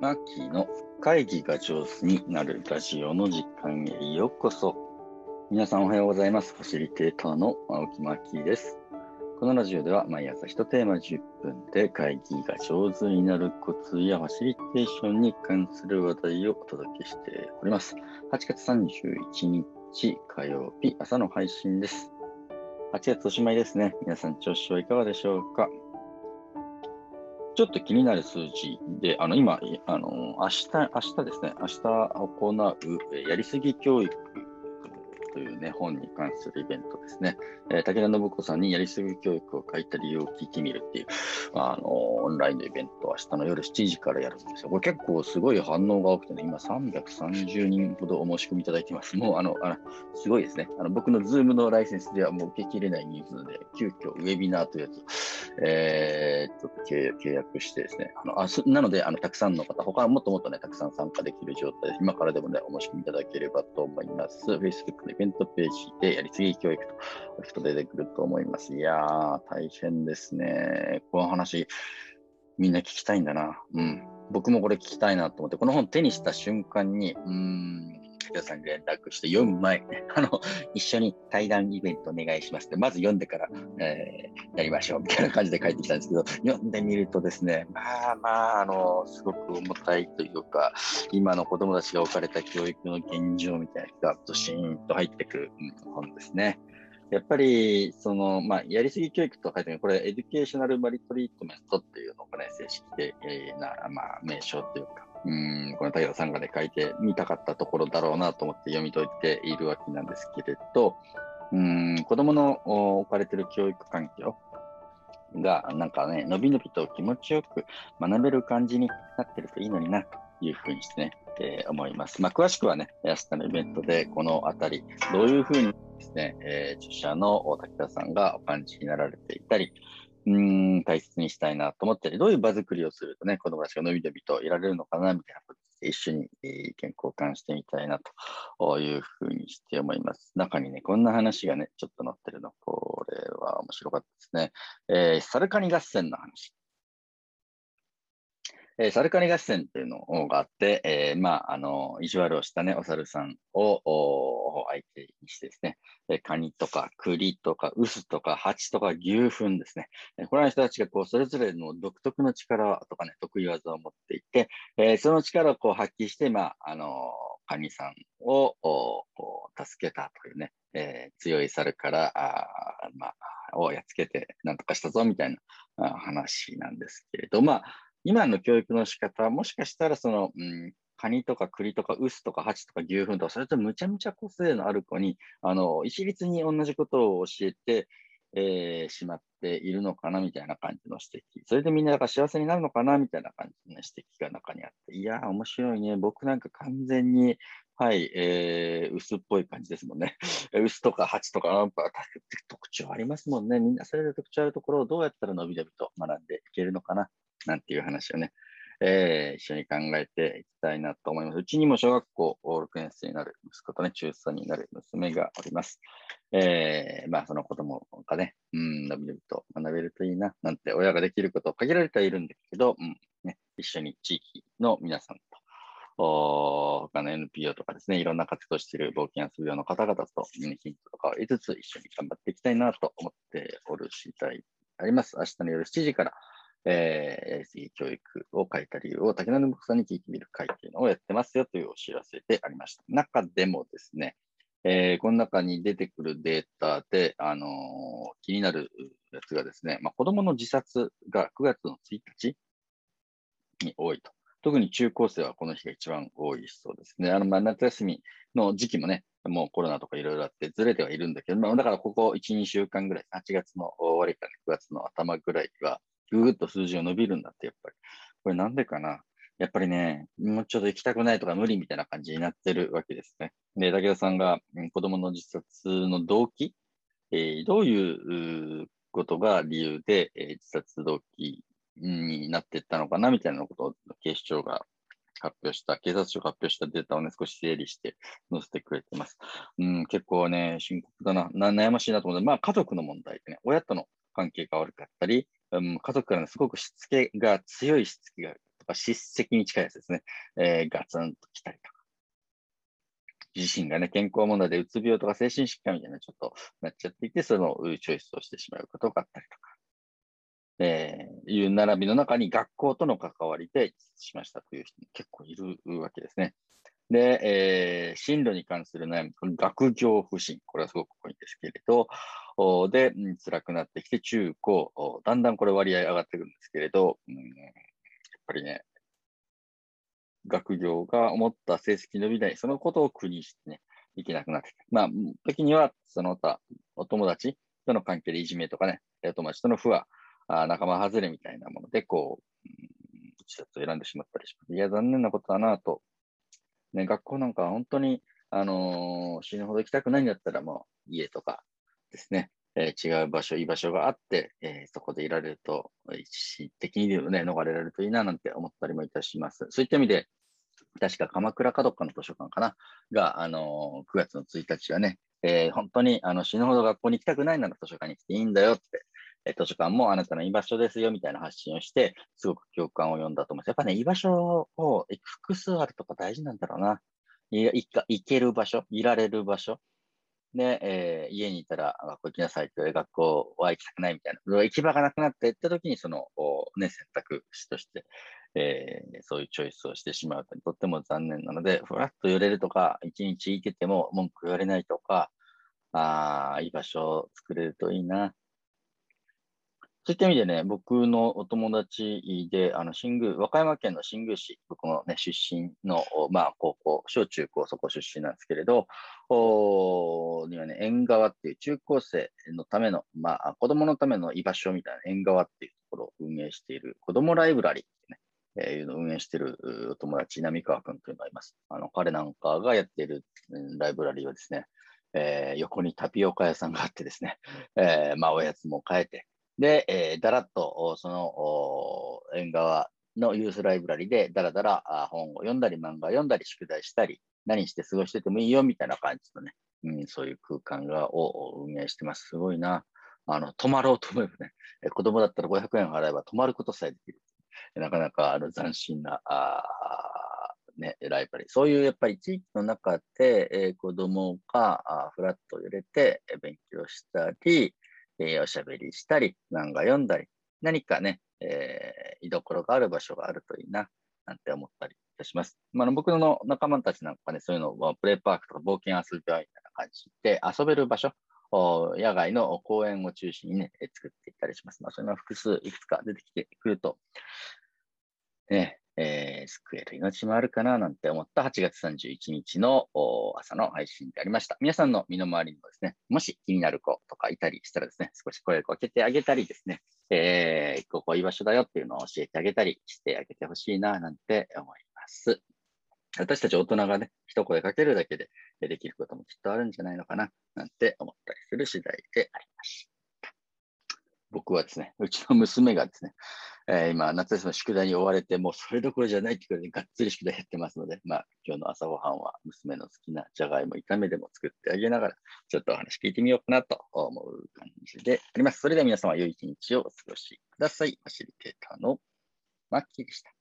マッキーの会議が上手になるラジオの時間へようこそ。皆さんおはようございます。ファシリテーターの青木マッキーです。このラジオでは毎朝1テーマ10分で会議が上手になるコツやファシリテーションに関する話題をお届けしております。8月31日火曜日朝の配信です。8月おしまいですね。皆さん調子はいかがでしょうか？ちょっと気になる数字で、あの今、あの明日明日ですね、明日行うやりすぎ教育というね、本に関するイベントですね。えー、武田信子さんにやりすぎ教育を書いた理由を聞いてみるっていう、あのオンラインのイベントを明日の夜7時からやるんですよ。これ結構すごい反応が多くてね、今330人ほどお申し込みいただいてます。もうあの、あのすごいですね。あの僕の Zoom のライセンスではもう受けきれない人数で、急遽ウェビナーというやつ、えー、ちょっと契約してですね、あのあなのであの、たくさんの方、他はもっともっとね、たくさん参加できる状態で、今からでもね、お申し込みいただければと思います。Facebook ベントページでやりすぎ教育と人出てくると思います。いやー、大変ですね。この話、みんな聞きたいんだな。うん。僕もこれ聞きたいなと思って、この本手にした瞬間に、うーん、武田さんに連絡して読む前、あの、一緒に対談イベントお願いしますって、まず読んでから、えー、やりましょうみたいな感じで書いてきたんですけど、読んでみるとですね、まあまあ、あの、すごく重たいというか、今の子供たちが置かれた教育の現状みたいなのが、ドシーンと入ってくる本ですね。やっぱり、その、まあ、やりすぎ教育と書いてあるこれ、 Educational Maltreatment っていうのがね、正式で、えー、な、まあ、名称というか、うん、この武田さんがね、書いてみたかったところだろうなと思って読み解いているわけなんですけれど、うん、子供の置かれている教育環境が、なんかね、のびのびと気持ちよく学べる感じになってるといいのにな、というふうにしてね、えー、思います。まあ、詳しくはね、明日のイベントでこのあたり、どういうふうにですね、えー、著者の武田さんがお感じになられていたり、うん、大切にしたいなと思ったり、どういう場作りをするとね、子供たちが伸び伸びといられるのかな、みたいなことで一緒に意見交換してみたいなというふうにして思います。中にね、こんな話がね、ちょっと載ってるの、これは面白かったですね。えー、サルカニ合戦の話。えー、サルカニ合戦っていうのがあって、えー、まあ、あの、意地悪をしたね、お猿さんを相手にしてですね、えカニとか栗とか臼とか蜂とか牛糞ですね。えこれの人たちがこう、それぞれの独特の力とかね、得意技を持っていて、えその力をこう発揮して、まあ、あの、カニさんをこう助けたというね、えー、強い猿からあ、まあ、をやっつけてなんとかしたぞみたいな話なんですけれど、まあ、今の教育の仕方はもしかしたらその、うん、カニとか栗とか臼とかハチとか牛糞とか、それとむちゃむちゃ個性のある子に、あの、一律に同じことを教えて、えー、しまっているのかなみたいな感じの指摘。それでみんなが幸せになるのかなみたいな感じの指摘が中にあって、いやー、面白いね。僕なんか完全に、はい、えー、薄っぽい感じですもんね。薄とか蜂とか、なんか特徴ありますもんね。みんなそれぞれ特徴あるところをどうやったら伸び伸びと学んでいけるのかななんていう話をね、えー、一緒に考えていきたいなと思います。うちにも小学校6年生になる息子とね、中3になる娘がおります。えー、まあ、その子供がね、うん、のびのびと学べるといいな、なんて親ができること限られてはいるんですけど、うん、ね、一緒に地域の皆さんと、お他の NPO とかですね、いろんな活動している冒険遊び用の方々と、ヒントとかを得つつ一緒に頑張っていきたいなと思っておる次第あります。明日の夜7時から、えー、教育を書いた理由を武田信子さんに聞いてみる会っていうのをやってますよというお知らせでありました。中でもですね、えー、この中に出てくるデータで、あのー、気になるやつがですね、まあ、子供の自殺が9月の1日に多いと。特に中高生はこの日が一番多いそうですね。あの、まあ、夏休みの時期もね、もうコロナとかいろいろあってずれてはいるんだけど、まあ、だからここ1、2週間ぐらい、8月の終わりから9月の頭ぐらいは、ぐーっと数字が伸びるんだって、やっぱり。これなんでかな？やっぱりね、もうちょっと行きたくないとか無理みたいな感じになってるわけですね。で、武田さんが子供の自殺の動機、えー、どういうことが理由で、えー、自殺動機になっていったのかなみたいなことを警視庁が発表した、警察庁が発表したデータをね、少し整理して載せてくれてます。うん、結構ね、深刻だな、な悩ましいなと思って、まあ家族の問題でね、親との関係が悪かったり、うん、家族からのすごくしつけが強いしつけがとか、叱責に近いやつですね、えー、ガツンと来たりとか。自身がね、健康問題でうつ病とか精神疾患みたいなちょっとなっちゃっていて、そのチョイスをしてしまうことがあったりとか。えー、いう並びの中に学校との関わりでしましたという人も結構いるわけですね。で、えー、進路に関する悩み、学業不振、これはすごく多いんですけれど、で、うん、辛くなってきて中高、だんだんこれ割合上がってくるんですけれど、うん、やっぱりね、学業が思った成績伸びない、そのことを苦にしてね、いけなくなってまあ、時には、その他、お友達との関係でいじめとかね、お友達との不和、あ仲間外れみたいなもので、こう、うん、自殺を選んでしまったりします。いや、残念なことだなとね、学校なんか本当に、あのー、死ぬほど行きたくないんだったら、もう家とかですね、えー、違う場所、居場所があって、えー、そこでいられると、一時的にでもね、逃れられるといいななんて思ったりもいたします。そういった意味で、確か鎌倉かどっかの図書館かな、が、あのー、9月の1日はね、えー、本当にあの死ぬほど学校に行きたくないなら図書館に来ていいんだよってえ図書館もあなたの居場所ですよみたいな発信をして、すごく共感を読んだと思います。やっぱね、居場所を複数あるとか大事なんだろうな。い行ける場所、いられる場所？で、えー、家にいたら学校行きなさいって、学校は行きたくないみたいな。行き場がなくなっていった時に、その、ね、選択肢として、えー、そういうチョイスをしてしまうととっても残念なので、ふらっと寄れるとか、一日行けても文句言われないとか、あ居場所を作れるといいな。そういった意味でね、僕のお友達で、あの、新宮、和歌山県の新宮市、僕のね、出身の、まあ、高校、小中高そこ出身なんですけれど、おにはね、縁側っていう中高生のための、まあ、子供のための居場所みたいな縁側っていうところを運営している、子供ライブラリーってね、えー、いうのを運営しているお友達、浪川君というのがいます。あの、彼なんかがやっているライブラリーはですね、えー、横にタピオカ屋さんがあってですね、えー、まあ、おやつも変えて、で、えー、だらっと、その、縁側のユースライブラリで、だらだら本を読んだり、漫画を読んだり、宿題したり、何して過ごしててもいいよ、みたいな感じのね、うん、そういう空間がを運営してます。すごいな。あの、泊まろうと思えばね、子供だったら500円払えば泊まることさえできる。なかなかあの斬新な、あね、ライブラリ。そういうやっぱり地域の中で、えー、子供があフラット入れて勉強したり、えー、おしゃべりしたり、漫画読んだり、何かね、えー、居所がある場所があるといいな、なんて思ったりいたします。まあ、僕の仲間たちなんかね、そういうのをプレイパークとか冒険遊び場みたいな感じで遊べる場所、野外の公園を中心にね、作っていったりします。まあ、それが複数いくつか出てきてくると、ね、えー、救える命もあるかななんて思った8月31日の朝の配信でありました。皆さんの身の回りにもですね、もし気になる子とかいたりしたらですね、少し声をかけてあげたりですね、えー、ここ居場所だよっていうのを教えてあげたりしてあげてほしいななんて思います。私たち大人がね、一声かけるだけでできることもきっとあるんじゃないのかななんて思ったりする次第でありました。僕はですね、うちの娘がですね、えー、今、夏休みの宿題に追われて、もうそれどころじゃないってことで、がっつり宿題やってますので、まあ、今日の朝ごはんは娘の好きなじゃがいも炒めでも作ってあげながら、ちょっとお話聞いてみようかなと思う感じであります。それでは皆様、良い一日をお過ごしください。ファシリテーターのマッキーでした。